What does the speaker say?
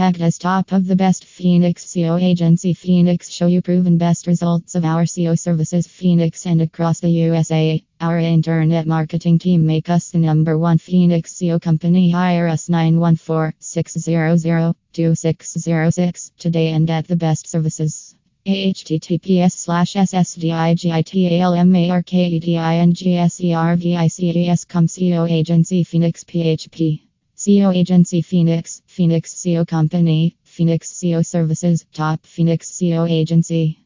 tagged as top of the best Phoenix SEO agency. Phoenix show you proven best results of our SEO services. Phoenix and across the USA. Our internet marketing team make us the number one Phoenix SEO company. Hire us 914 600 2606 today and get the best services https slash ssdigitalmarketingservices com SEO agency Phoenix PHP SEO agency Phoenix Phoenix SEO company Phoenix SEO services top Phoenix SEO agency